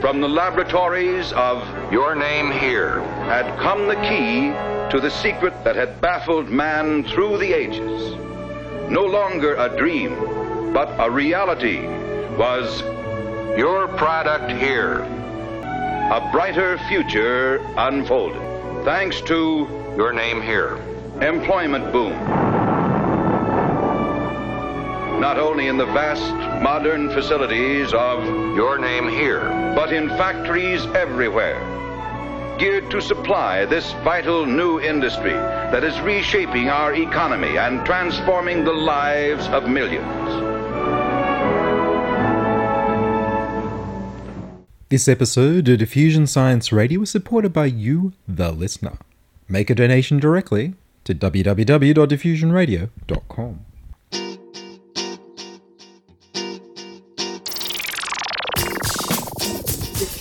From the laboratories of Your name here. had come the key to the secret that had baffled man through the ages. No longer a dream, but a reality was Your product here. a brighter future unfolded. Thanks to Your name here. employment boom. Not only in the vast modern facilities of, Your name here. but in factories everywhere, geared to supply this vital new industry that is reshaping our economy and transforming the lives of millions. This episode of Diffusion Science Radio is supported by you, the listener. Make a donation directly to www.diffusionradio.com.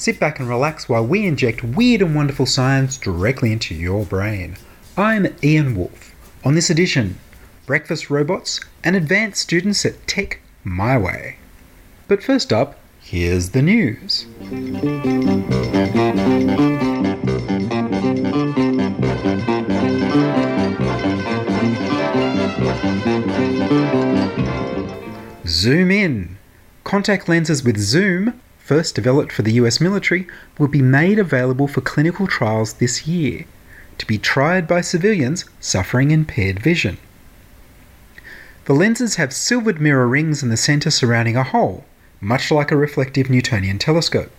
Sit back and relax while we inject weird and wonderful science directly into your brain. I'm Ian Wolfe. On this edition, breakfast robots and advanced students at Tech My Way. But first up, here's the news. Zoom in. Contact lenses with zoom, first developed for the US military, will be made available for clinical trials this year to be tried by civilians suffering impaired vision. The lenses have silvered mirror rings in the center surrounding a hole, much like a reflective Newtonian telescope.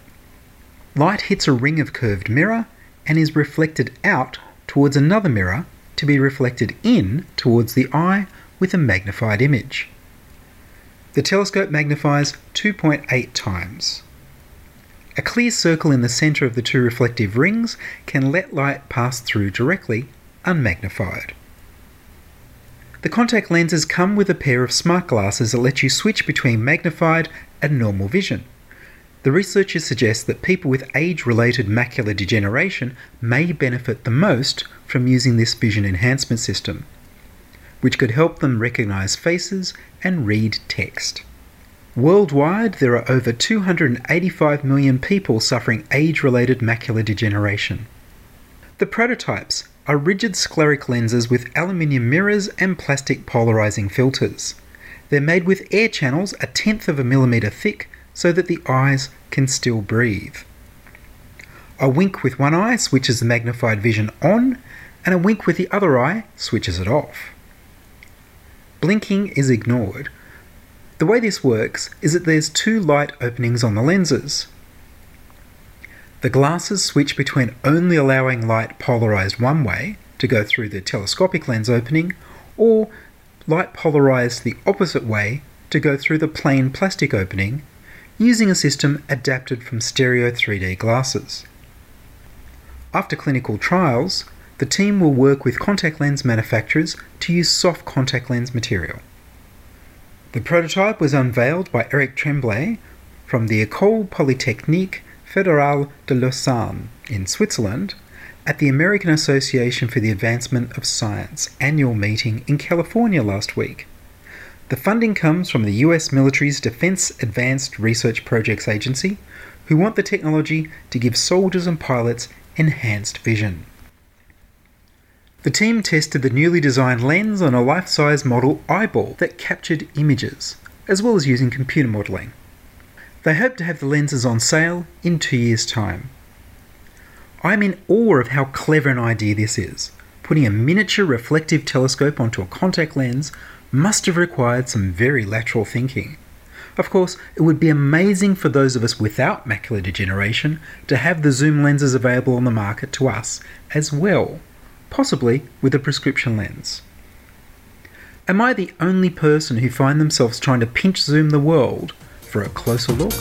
Light hits a ring of curved mirror and is reflected out towards another mirror to be reflected in towards the eye with a magnified image. The telescope magnifies 2.8 times. A clear circle in the centre of the two reflective rings can let light pass through directly, unmagnified. The contact lenses come with a pair of smart glasses that let you switch between magnified and normal vision. The researchers suggest that people with age related macular degeneration may benefit the most from using this vision enhancement system, which could help them recognize faces and read text. Worldwide, there are over 285 million people suffering age related macular degeneration. The prototypes are rigid scleral lenses with aluminium mirrors and plastic polarizing filters. They're made with air channels a tenth of a millimeter thick so that the eyes can still breathe. A wink with one eye switches the magnified vision on, and a wink with the other eye switches it off. Blinking is ignored. The way this works is that there's two light openings on the lenses. The glasses switch between only allowing light polarized one way to go through the telescopic lens opening or light polarized the opposite way to go through the plain plastic opening using a system adapted from stereo 3D glasses. After clinical trials, the team will work with contact lens manufacturers to use soft contact lens material. The prototype was unveiled by Eric Tremblay from the École Polytechnique Fédérale de Lausanne in Switzerland at the American Association for the Advancement of Science annual meeting in California last week. The funding comes from the US military's Defense Advanced Research Projects Agency, who want the technology to give soldiers and pilots enhanced vision. The team tested the newly designed lens on a life size model eyeball that captured images, as well as using computer modelling. They hope to have the lenses on sale in two years' time. I'm in awe of how clever an idea this is. Putting a miniature reflective telescope onto a contact lens must have required some very lateral thinking. Of course, it would be amazing for those of us without macular degeneration to have the zoom lenses available on the market to us as well, possibly with a prescription lens. Am I the only person who find themselves trying to pinch zoom the world for a closer look?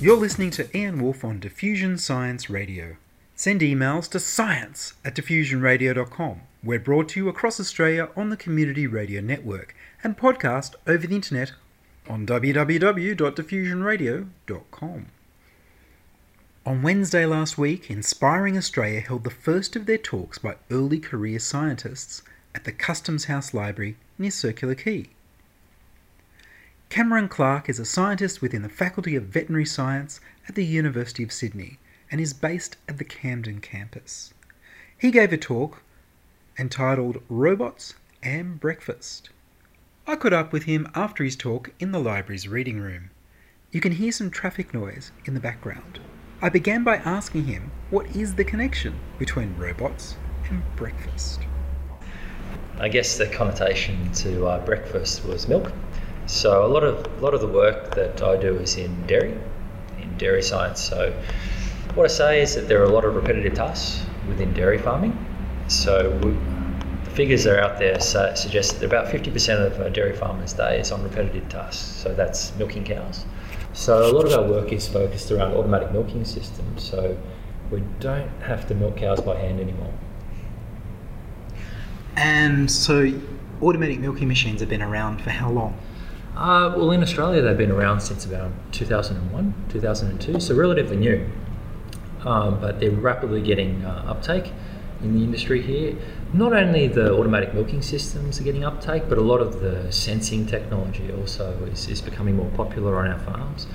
You're listening to Ian Wolfe on Diffusion Science Radio. Send emails to science at diffusionradio.com. We're brought to you across Australia on the Community Radio Network and podcast over the internet on www.diffusionradio.com. On Wednesday last week, Inspiring Australia held the first of their talks by early career scientists at the Customs House Library near Circular Quay. Cameron Clark is a scientist within the Faculty of Veterinary Science at the University of Sydney and is based at the Camden campus. He gave a talk entitled Robots and Breakfast. I caught up with him after his talk in the library's reading room. You can hear some traffic noise in the background. I began by asking him what is the connection between robots and breakfast. I guess the connotation to uh, breakfast was milk. So a lot of a lot of the work that I do is in dairy, in dairy science. So what I say is that there are a lot of repetitive tasks within dairy farming. So we, the figures that are out there su- suggest that about 50% of a dairy farmer's day is on repetitive tasks. So that's milking cows. So a lot of our work is focused around automatic milking systems. So we don't have to milk cows by hand anymore. And so, automatic milking machines have been around for how long? Uh, well, in Australia, they've been around since about 2001, 2002, so relatively new. Um, but they're rapidly getting uh, uptake in the industry here. Not only the automatic milking systems are getting uptake, but a lot of the sensing technology also is, is becoming more popular on our farms.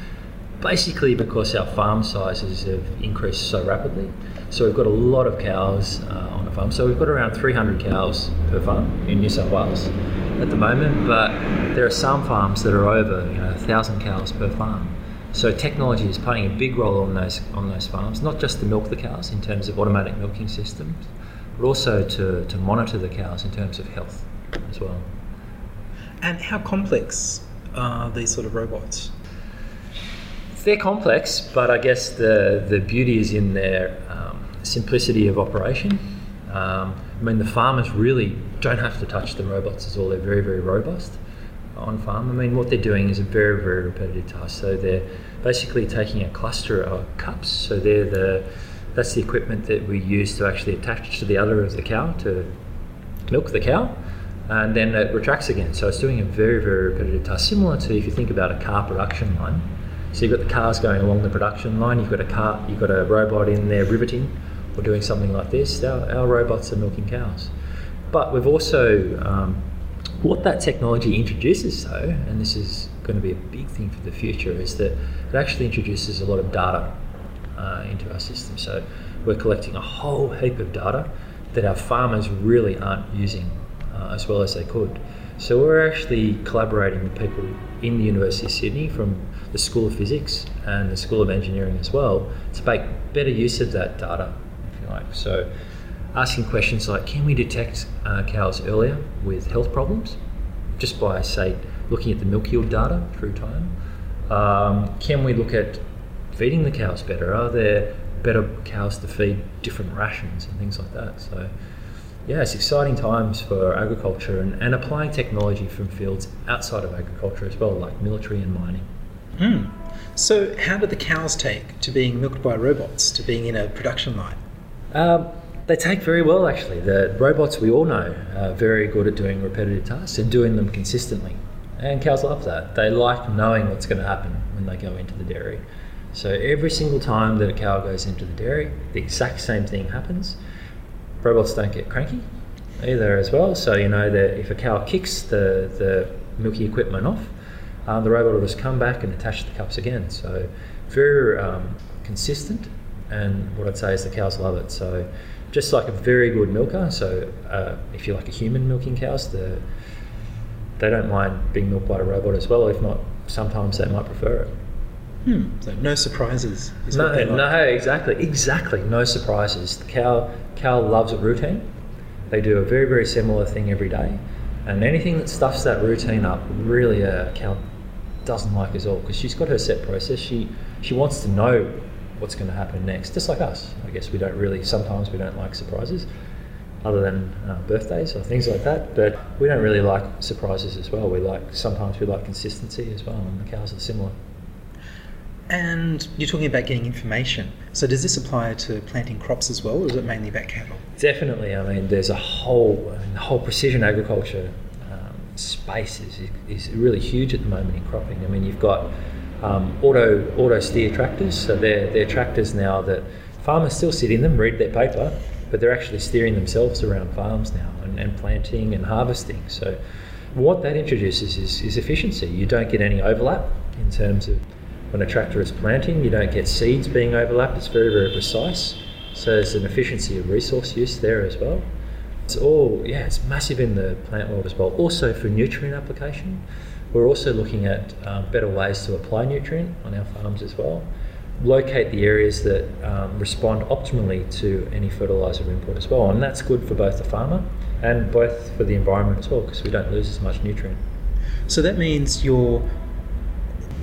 Basically, because our farm sizes have increased so rapidly. So, we've got a lot of cows uh, on a farm. So, we've got around 300 cows per farm in New South Wales at the moment, but there are some farms that are over you know, 1,000 cows per farm. So technology is playing a big role on those on those farms, not just to milk the cows in terms of automatic milking systems, but also to, to monitor the cows in terms of health as well. And how complex are these sort of robots? They're complex, but I guess the, the beauty is in their um, simplicity of operation. Um, I mean, the farmers really don't have to touch the robots at all. They're very, very robust on farm. I mean, what they're doing is a very, very repetitive task. So they're basically taking a cluster of cups. So they're the that's the equipment that we use to actually attach to the udder of the cow to milk the cow, and then it retracts again. So it's doing a very, very repetitive task, similar to if you think about a car production line. So you've got the cars going along the production line. You've got a car, you've got a robot in there riveting or doing something like this. Our, our robots are milking cows, but we've also um, what that technology introduces, though, and this is going to be a big thing for the future, is that it actually introduces a lot of data uh, into our system. So we're collecting a whole heap of data that our farmers really aren't using uh, as well as they could. So we're actually collaborating with people in the University of Sydney from the School of Physics and the School of Engineering as well to make better use of that data, if you like. So asking questions like can we detect uh, cows earlier with health problems? Just by say looking at the milk yield data through time. Um, can we look at feeding the cows better? Are there better cows to feed different rations and things like that? So yeah it's exciting times for agriculture and, and applying technology from fields outside of agriculture as well like military and mining. Hmm. So, how do the cows take to being milked by robots, to being in a production line? Um, they take very well, actually. The robots we all know are very good at doing repetitive tasks and doing them consistently. And cows love that. They like knowing what's going to happen when they go into the dairy. So every single time that a cow goes into the dairy, the exact same thing happens. Robots don't get cranky either as well. So you know that if a cow kicks the, the milky equipment off, um, the robot will just come back and attach the cups again. So very um, consistent and what I'd say is the cows love it. So just like a very good milker, so uh, if you like a human milking cows, the, they don't mind being milked by a robot as well. If not, sometimes they might prefer it. Hmm. So, no surprises. Is No, like. no, exactly, exactly. No surprises. The cow cow loves a routine. They do a very very similar thing every day, and anything that stuffs that routine up, really a cow doesn't like at all because she's got her set process. She she wants to know what's going to happen next, just like us. I guess we don't really. Sometimes we don't like surprises, other than uh, birthdays or things like that. But we don't really like surprises as well. We like sometimes we like consistency as well, and the cows are similar. And you're talking about getting information. So does this apply to planting crops as well, or is it mainly about cattle? Definitely. I mean, there's a whole I mean, the whole precision agriculture um, space is, is really huge at the moment in cropping. I mean, you've got um, auto auto steer tractors, so they're they're tractors now that farmers still sit in them, read their paper, but they're actually steering themselves around farms now and, and planting and harvesting. So what that introduces is, is efficiency. You don't get any overlap in terms of when a tractor is planting, you don't get seeds being overlapped. It's very, very precise. So there's an efficiency of resource use there as well. It's all, yeah, it's massive in the plant world as well. Also for nutrient application, we're also looking at um, better ways to apply nutrient on our farms as well. Locate the areas that um, respond optimally to any fertiliser input as well, and that's good for both the farmer and both for the environment as well because we don't lose as much nutrient. So that means you're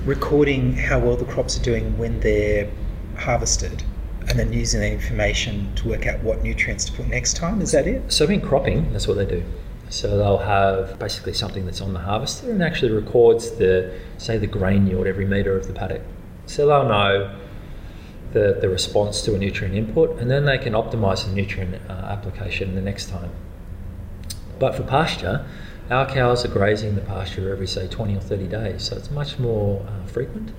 recording how well the crops are doing when they're harvested and then using that information to work out what nutrients to put next time. Is that it? So in cropping, that's what they do. So they'll have basically something that's on the harvester and actually records the, say, the grain yield every metre of the paddock. So they'll know the, the response to a nutrient input and then they can optimise the nutrient uh, application the next time. But for pasture, our cows are grazing the pasture every, say, 20 or 30 days, so it's much more uh, frequent.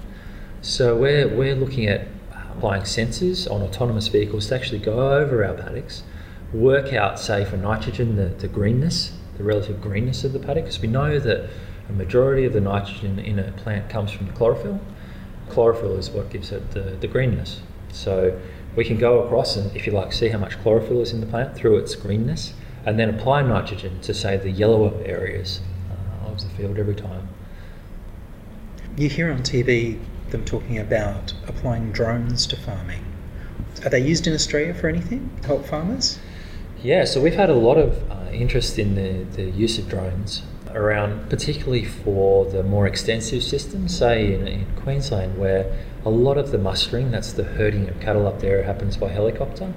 So we're, we're looking at applying sensors on autonomous vehicles to actually go over our paddocks, work out, say, for nitrogen, the, the greenness, the relative greenness of the paddock, because we know that a majority of the nitrogen in a plant comes from the chlorophyll. Chlorophyll is what gives it the, the greenness. So we can go across and, if you like, see how much chlorophyll is in the plant through its greenness, and then apply nitrogen to, say, the yellower areas uh, of the field every time. You hear on TV them talking about applying drones to farming. Are they used in Australia for anything to help farmers? Yeah, so we've had a lot of uh, interest in the, the use of drones around, particularly for the more extensive systems, say in, in Queensland, where a lot of the mustering, that's the herding of cattle up there, happens by helicopter.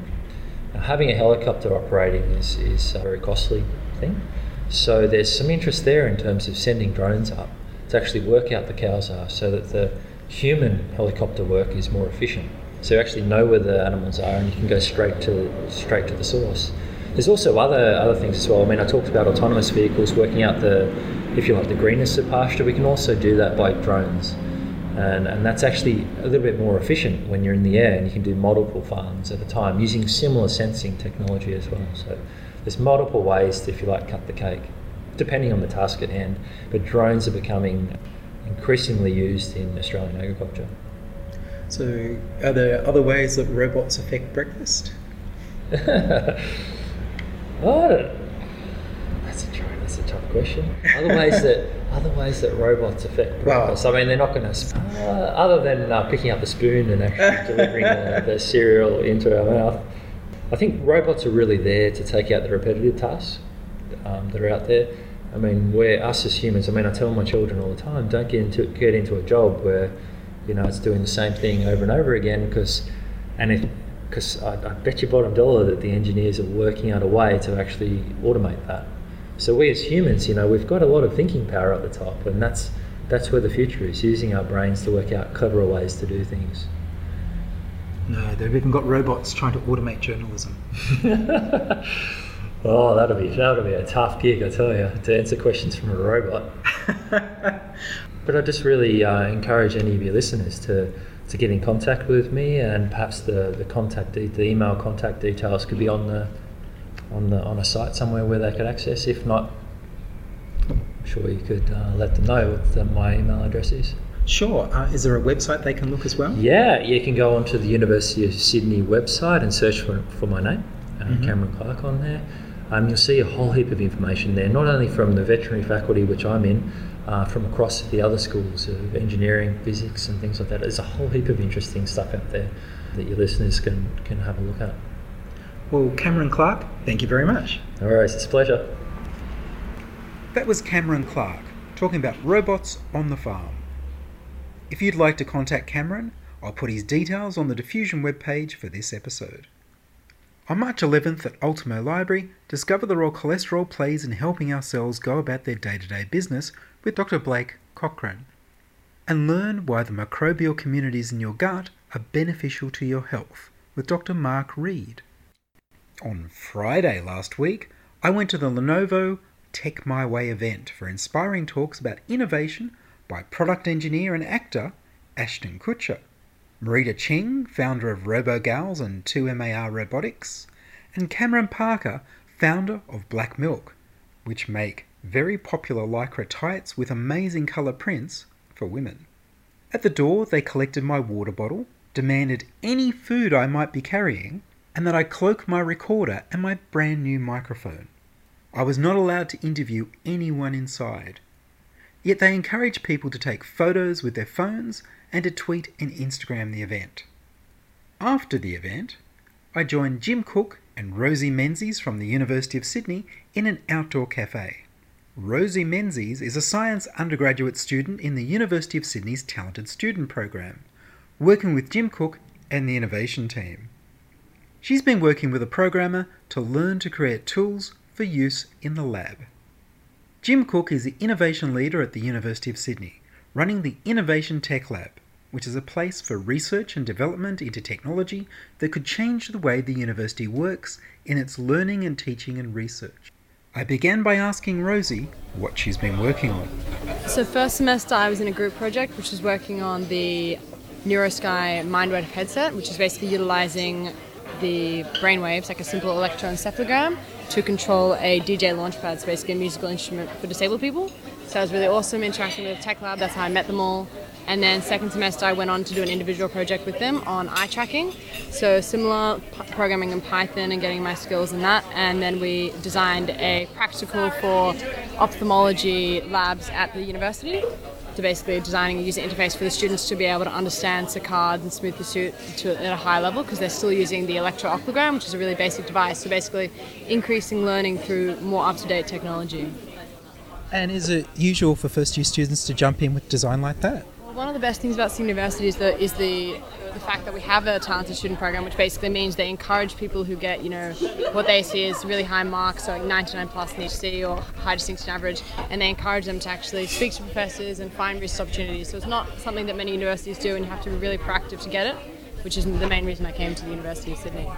Now, having a helicopter operating is, is a very costly thing. So there's some interest there in terms of sending drones up to actually work out the cows are so that the human helicopter work is more efficient. So you actually know where the animals are and you can go straight to straight to the source. There's also other other things as well. I mean, I talked about autonomous vehicles working out the, if you like, the greenness of pasture. We can also do that by drones, and and that's actually a little bit more efficient when you're in the air and you can do multiple farms at a time using similar sensing technology as well. So there's multiple ways to, if you like, cut the cake, depending on the task at hand. But drones are becoming increasingly used in Australian agriculture. So, are there other ways that robots affect breakfast? oh, that's a try, that's a tough question. Other ways that other ways that robots affect breakfast. I mean, they're not going to. Uh, other than uh, picking up the spoon and actually delivering the, the cereal into our mouth. I think robots are really there to take out the repetitive tasks um, that are out there. I mean, we're us as humans. I mean, I tell my children all the time, don't get into get into a job where, you know, it's doing the same thing over and over again. Because, and if because I, I bet you bottom dollar that the engineers are working out a way to actually automate that. So we as humans, you know, we've got a lot of thinking power at the top, and that's that's where the future is, using our brains to work out cleverer ways to do things. No, they've even got robots trying to automate journalism. oh, that'll be that'll be a tough gig, I tell you, to answer questions from a robot. but I just really uh, encourage any of your listeners to to get in contact with me, and perhaps the the contact de- the email contact details could be on the on the on a site somewhere where they could access. If not, I'm sure you could uh, let them know what the, my email address is. Sure. Uh, is there a website they can look as well? Yeah, you can go onto the University of Sydney website and search for, for my name, uh, mm-hmm. Cameron Clark, on there. Um, you'll see a whole heap of information there, not only from the veterinary faculty, which I'm in, uh, from across the other schools of engineering, physics, and things like that. There's a whole heap of interesting stuff out there that your listeners can, can have a look at. Well, Cameron Clark, thank you very much. All right, it's a pleasure. That was Cameron Clark talking about robots on the farm. If you'd like to contact Cameron, I'll put his details on the Diffusion webpage for this episode. On March 11th at Ultimo Library, discover the role cholesterol plays in helping our cells go about their day to day business with Dr. Blake Cochrane. and learn why the microbial communities in your gut are beneficial to your health with Dr. Mark Reed. On Friday last week, I went to the Lenovo Tech My Way event for inspiring talks about innovation by product engineer and actor Ashton Kutcher, Marita Cheng, founder of RoboGals and 2MAR Robotics, and Cameron Parker, founder of Black Milk, which make very popular lycra tights with amazing colour prints for women. At the door, they collected my water bottle, demanded any food I might be carrying, and that I cloak my recorder and my brand new microphone. I was not allowed to interview anyone inside. Yet they encourage people to take photos with their phones and to tweet and Instagram the event. After the event, I joined Jim Cook and Rosie Menzies from the University of Sydney in an outdoor cafe. Rosie Menzies is a science undergraduate student in the University of Sydney's Talented Student Program, working with Jim Cook and the innovation team. She's been working with a programmer to learn to create tools for use in the lab. Jim Cook is the innovation leader at the University of Sydney, running the Innovation Tech Lab, which is a place for research and development into technology that could change the way the university works in its learning and teaching and research. I began by asking Rosie what she's been working on. So, first semester, I was in a group project which was working on the NeuroSky MindWave headset, which is basically utilizing the brainwaves, like a simple electroencephalogram, to control a DJ Launchpad, so basically a musical instrument for disabled people. So it was really awesome interacting with tech lab. That's how I met them all. And then second semester, I went on to do an individual project with them on eye tracking. So similar programming in Python and getting my skills in that. And then we designed a practical for ophthalmology labs at the university to basically designing a user interface for the students to be able to understand saccades and smooth pursuit to at a high level because they're still using the electrooculogram, which is a really basic device. So basically, increasing learning through more up-to-date technology. And is it usual for first year students to jump in with design like that? One of the best things about Sydney University is the is the the fact that we have a talented student program, which basically means they encourage people who get, you know, what they see as really high marks, so like 99 plus in HC or high distinction average, and they encourage them to actually speak to professors and find research opportunities. So it's not something that many universities do, and you have to be really proactive to get it, which is the main reason I came to the University of Sydney.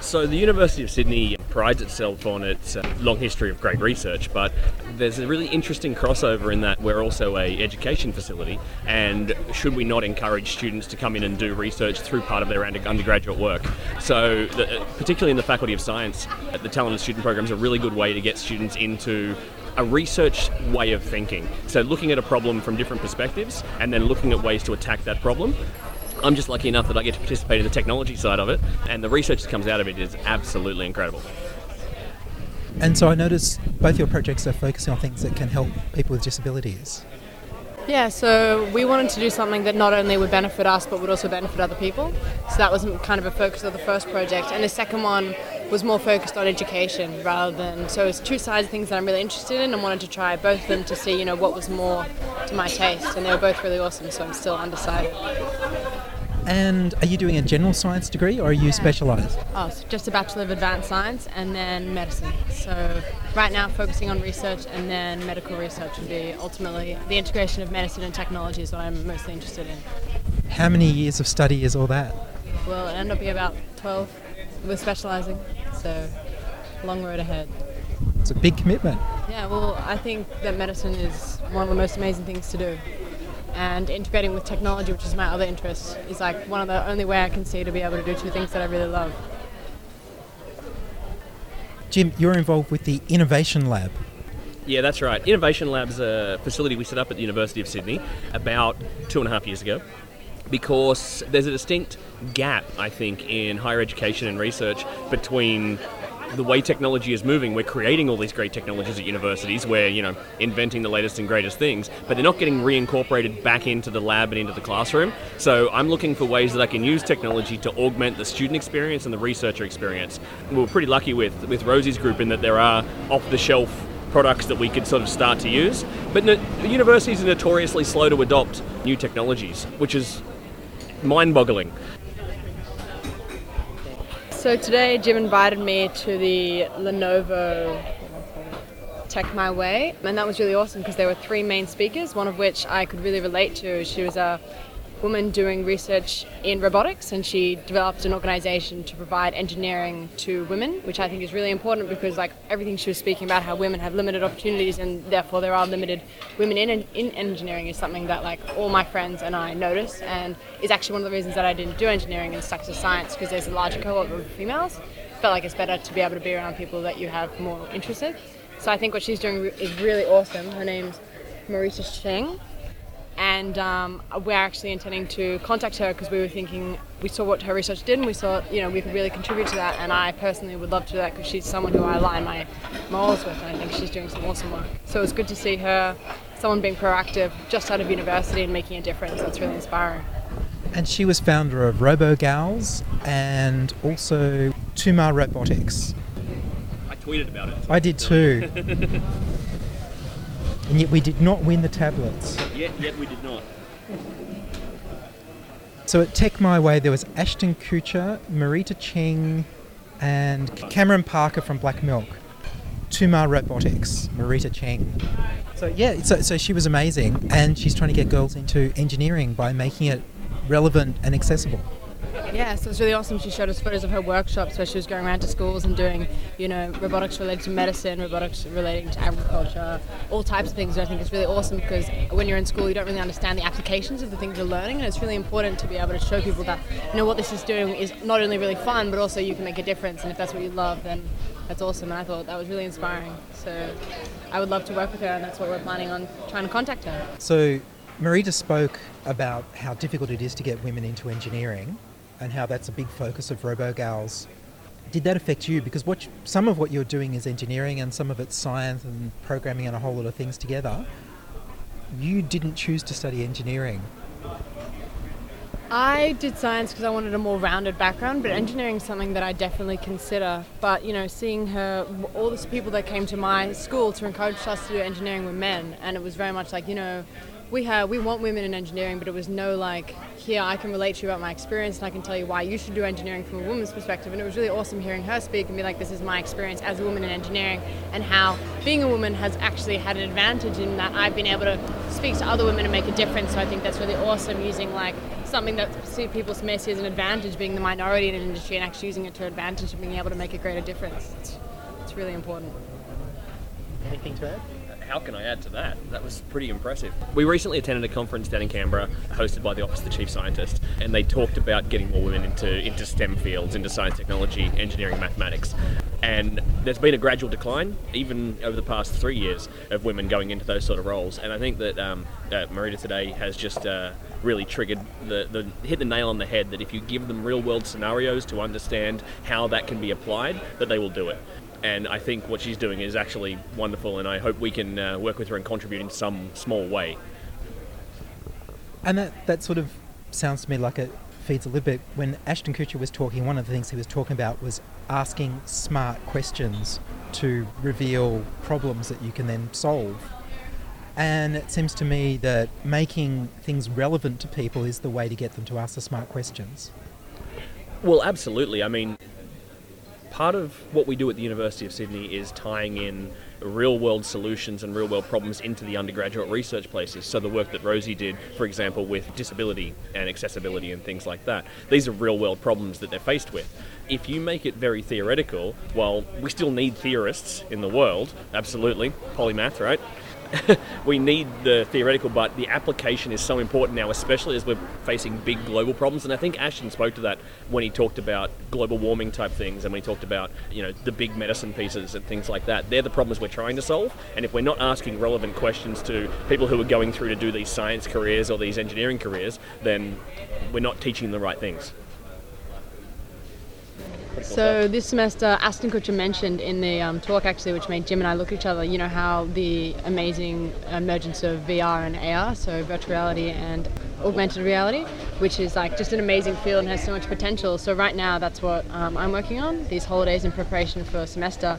So the University of Sydney prides itself on its uh, long history of great research, but there's a really interesting crossover in that we're also a education facility, and should we not encourage students to come in and do research through part of their undergraduate work? So, the, particularly in the Faculty of Science, uh, the Talented Student Program is a really good way to get students into a research way of thinking. So, looking at a problem from different perspectives and then looking at ways to attack that problem. I'm just lucky enough that I get to participate in the technology side of it, and the research that comes out of it is absolutely incredible. And so I noticed both your projects are focusing on things that can help people with disabilities. Yeah, so we wanted to do something that not only would benefit us but would also benefit other people. So that was kind of a focus of the first project. And the second one was more focused on education rather than. So it's two sides of things that I'm really interested in and wanted to try both of them to see, you know, what was more to my taste. And they were both really awesome, so I'm still undecided. And are you doing a general science degree or are you specialised? Oh, so just a Bachelor of Advanced Science and then medicine. So right now focusing on research and then medical research would be ultimately the integration of medicine and technology is what I'm mostly interested in. How many years of study is all that? Well, it ended up being about 12 with specialising, so long road ahead. It's a big commitment. Yeah, well, I think that medicine is one of the most amazing things to do. And integrating with technology, which is my other interest, is like one of the only way I can see to be able to do two things that I really love. Jim, you're involved with the Innovation Lab. Yeah, that's right. Innovation Lab's a facility we set up at the University of Sydney about two and a half years ago because there's a distinct gap, I think, in higher education and research between the way technology is moving. We're creating all these great technologies at universities. We're, you know, inventing the latest and greatest things, but they're not getting reincorporated back into the lab and into the classroom. So I'm looking for ways that I can use technology to augment the student experience and the researcher experience. We were pretty lucky with, with Rosie's group in that there are off-the-shelf products that we could sort of start to use. But no, universities are notoriously slow to adopt new technologies, which is mind-boggling. So today Jim invited me to the Lenovo Tech My Way, and that was really awesome because there were three main speakers, one of which I could really relate to. She was a woman doing research in robotics, and she developed an organization to provide engineering to women, which I think is really important because, like, everything she was speaking about, how women have limited opportunities and therefore there are limited women in, in engineering, is something that, like, all my friends and I notice, and is actually one of the reasons that I didn't do engineering and stuck to science because there's a larger cohort of females. Felt like it's better to be able to be around people that you have more interest in. So I think what she's doing is really awesome. Her name's Marita Cheng and um, we're actually intending to contact her because we were thinking we saw what her research did and we saw you know we could really contribute to that and I personally would love to do that because she's someone who I align my morals with and I think she's doing some awesome work so it's good to see her someone being proactive just out of university and making a difference that's really inspiring And she was founder of RoboGals and also 2Mar Robotics. I tweeted about it. I did too. and yet we did not win the tablets. Yet, yet we did not. So at Tech My Way, there was Ashton Kutcher, Marita Cheng, and Cameron Parker from Black Milk. 2Mar Robotics, Marita Cheng. So yeah, so, so she was amazing, and she's trying to get girls into engineering by making it relevant and accessible. Yeah, so it's really awesome. She showed us photos of her workshops where she was going around to schools and doing, you know, robotics related to medicine, robotics relating to agriculture, all types of things. And I think it's really awesome because when you're in school, you don't really understand the applications of the things you're learning, and it's really important to be able to show people that, you know, what this is doing is not only really fun, but also you can make a difference. And if that's what you love, then that's awesome. And I thought that was really inspiring. So I would love to work with her, and that's what we're planning on trying to contact her. So Marita spoke about how difficult it is to get women into engineering and how that's a big focus of RoboGals. Did that affect you? Because what you- some of what you're doing is engineering and some of it's science and programming and a whole lot of things together. You didn't choose to study engineering. I did science because I wanted a more rounded background, but engineering is something that I definitely consider. But you know, seeing her, all the people that came to my school to encourage us to do engineering were men, and it was very much like you know, we have we want women in engineering, but it was no like here I can relate to you about my experience and I can tell you why you should do engineering from a woman's perspective. And it was really awesome hearing her speak and be like, this is my experience as a woman in engineering, and how being a woman has actually had an advantage in that I've been able to speak to other women and make a difference. So I think that's really awesome using like something that see people may see as an advantage being the minority in an industry and actually using it to advantage and being able to make a greater difference. It's, it's really important. Anything to add? How can I add to that? That was pretty impressive. We recently attended a conference down in Canberra, hosted by the Office of the Chief Scientist, and they talked about getting more women into, into STEM fields, into science, technology, engineering, mathematics. And there's been a gradual decline, even over the past three years, of women going into those sort of roles. And I think that um, uh, Marita today has just uh, really triggered the, the hit the nail on the head that if you give them real world scenarios to understand how that can be applied, that they will do it and I think what she's doing is actually wonderful, and I hope we can uh, work with her and contribute in some small way. And that, that sort of sounds to me like it feeds a little bit. When Ashton Kutcher was talking, one of the things he was talking about was asking smart questions to reveal problems that you can then solve. And it seems to me that making things relevant to people is the way to get them to ask the smart questions. Well, absolutely. I mean, part of what we do at the University of Sydney is tying in real world solutions and real world problems into the undergraduate research places. So, the work that Rosie did, for example, with disability and accessibility and things like that, these are real world problems that they're faced with. If you make it very theoretical, well, we still need theorists in the world, absolutely, polymath, right? we need the theoretical, but the application is so important now, especially as we're facing big global problems. And I think Ashton spoke to that when he talked about global warming type things, and when he talked about you know the big medicine pieces and things like that. They're the problems we're trying to solve. And if we're not asking relevant questions to people who are going through to do these science careers or these engineering careers, then we're not teaching the right things. So this semester, Ashton Kutcher mentioned in the um, talk actually, which made Jim and I look at each other. You know how the amazing emergence of VR and AR, so virtual reality and augmented reality, which is like just an amazing field and has so much potential. So right now, that's what um, I'm working on. These holidays in preparation for semester.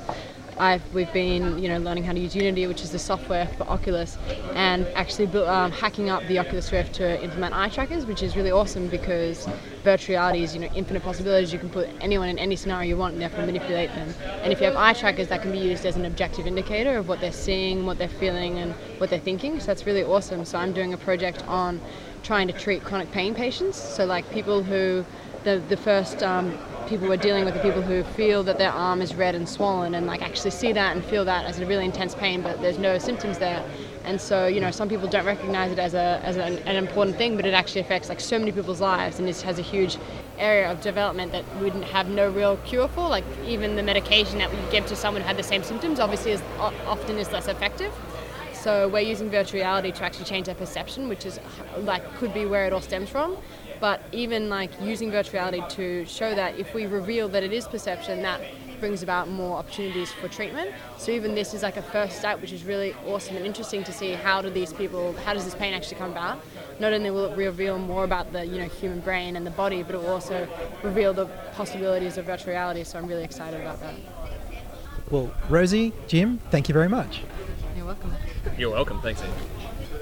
I've we've been you know learning how to use Unity, which is the software for Oculus, and actually um, hacking up the Oculus Rift to implement eye trackers, which is really awesome because virtual reality is you know infinite possibilities. You can put anyone in any scenario you want and therefore manipulate them. And if you have eye trackers, that can be used as an objective indicator of what they're seeing, what they're feeling, and what they're thinking. So that's really awesome. So I'm doing a project on trying to treat chronic pain patients. So like people who the the first um, people we're dealing with are people who feel that their arm is red and swollen and like actually see that and feel that as a really intense pain, but there's no symptoms there. And so you know some people don't recognize it as a as an, an important thing, but it actually affects like so many people's lives, and this has a huge area of development that we would have no real cure for. Like even the medication that we give to someone who had the same symptoms obviously is often is less effective. So we're using virtual reality to actually change their perception, which is like could be where it all stems from. But even like using virtual reality to show that if we reveal that it is perception, that brings about more opportunities for treatment. So even this is like a first step, which is really awesome and interesting to see how do these people, how does this pain actually come about? Not only will it reveal more about the you know human brain and the body, but it will also reveal the possibilities of virtual reality. So I'm really excited about that. Well, Rosie, Jim, thank you very much. You're welcome. You're welcome. Thanks, Ian.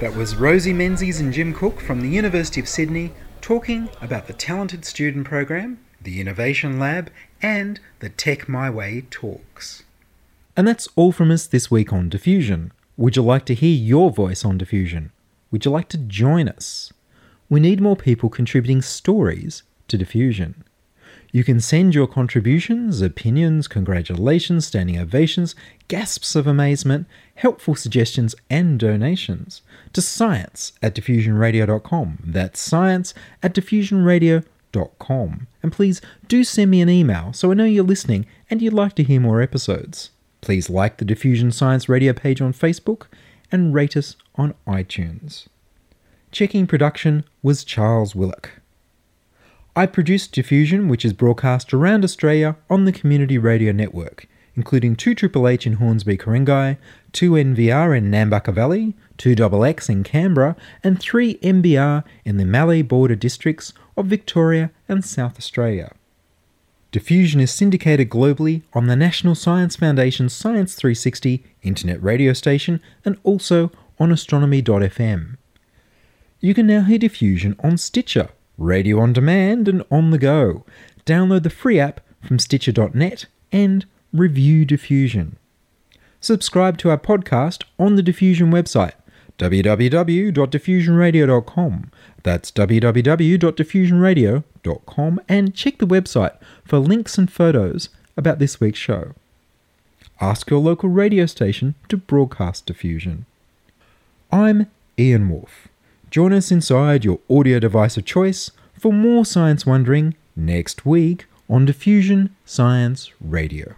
That was Rosie Menzies and Jim Cook from the University of Sydney talking about the Talented Student Program, the Innovation Lab, and the Tech My Way talks. And that's all from us this week on Diffusion. Would you like to hear your voice on Diffusion? Would you like to join us? We need more people contributing stories to Diffusion. You can send your contributions, opinions, congratulations, standing ovations, gasps of amazement, helpful suggestions, and donations to science at diffusionradio.com. That's science at diffusionradio.com. And please do send me an email so I know you're listening and you'd like to hear more episodes. Please like the Diffusion Science Radio page on Facebook and rate us on iTunes. Checking production was Charles Willock. I produce Diffusion, which is broadcast around Australia on the Community Radio Network, including 2 Triple H in Hornsby, Ku-ring-gai, 2 NVR in Nambucca Valley, 2 XX in Canberra, and 3 MBR in the Mallee border districts of Victoria and South Australia. Diffusion is syndicated globally on the National Science Foundation's Science 360 internet radio station and also on astronomy.fm. You can now hear Diffusion on Stitcher, radio on demand, and on the go. Download the free app from Stitcher.net and review Diffusion. Subscribe to our podcast on the Diffusion website, www.diffusionradio.com. That's www.diffusionradio.com, and check the website for links and photos about this week's show. Ask your local radio station to broadcast Diffusion. I'm Ian Wolfe. Join us inside your audio device of choice for more science wondering next week on Diffusion Science Radio.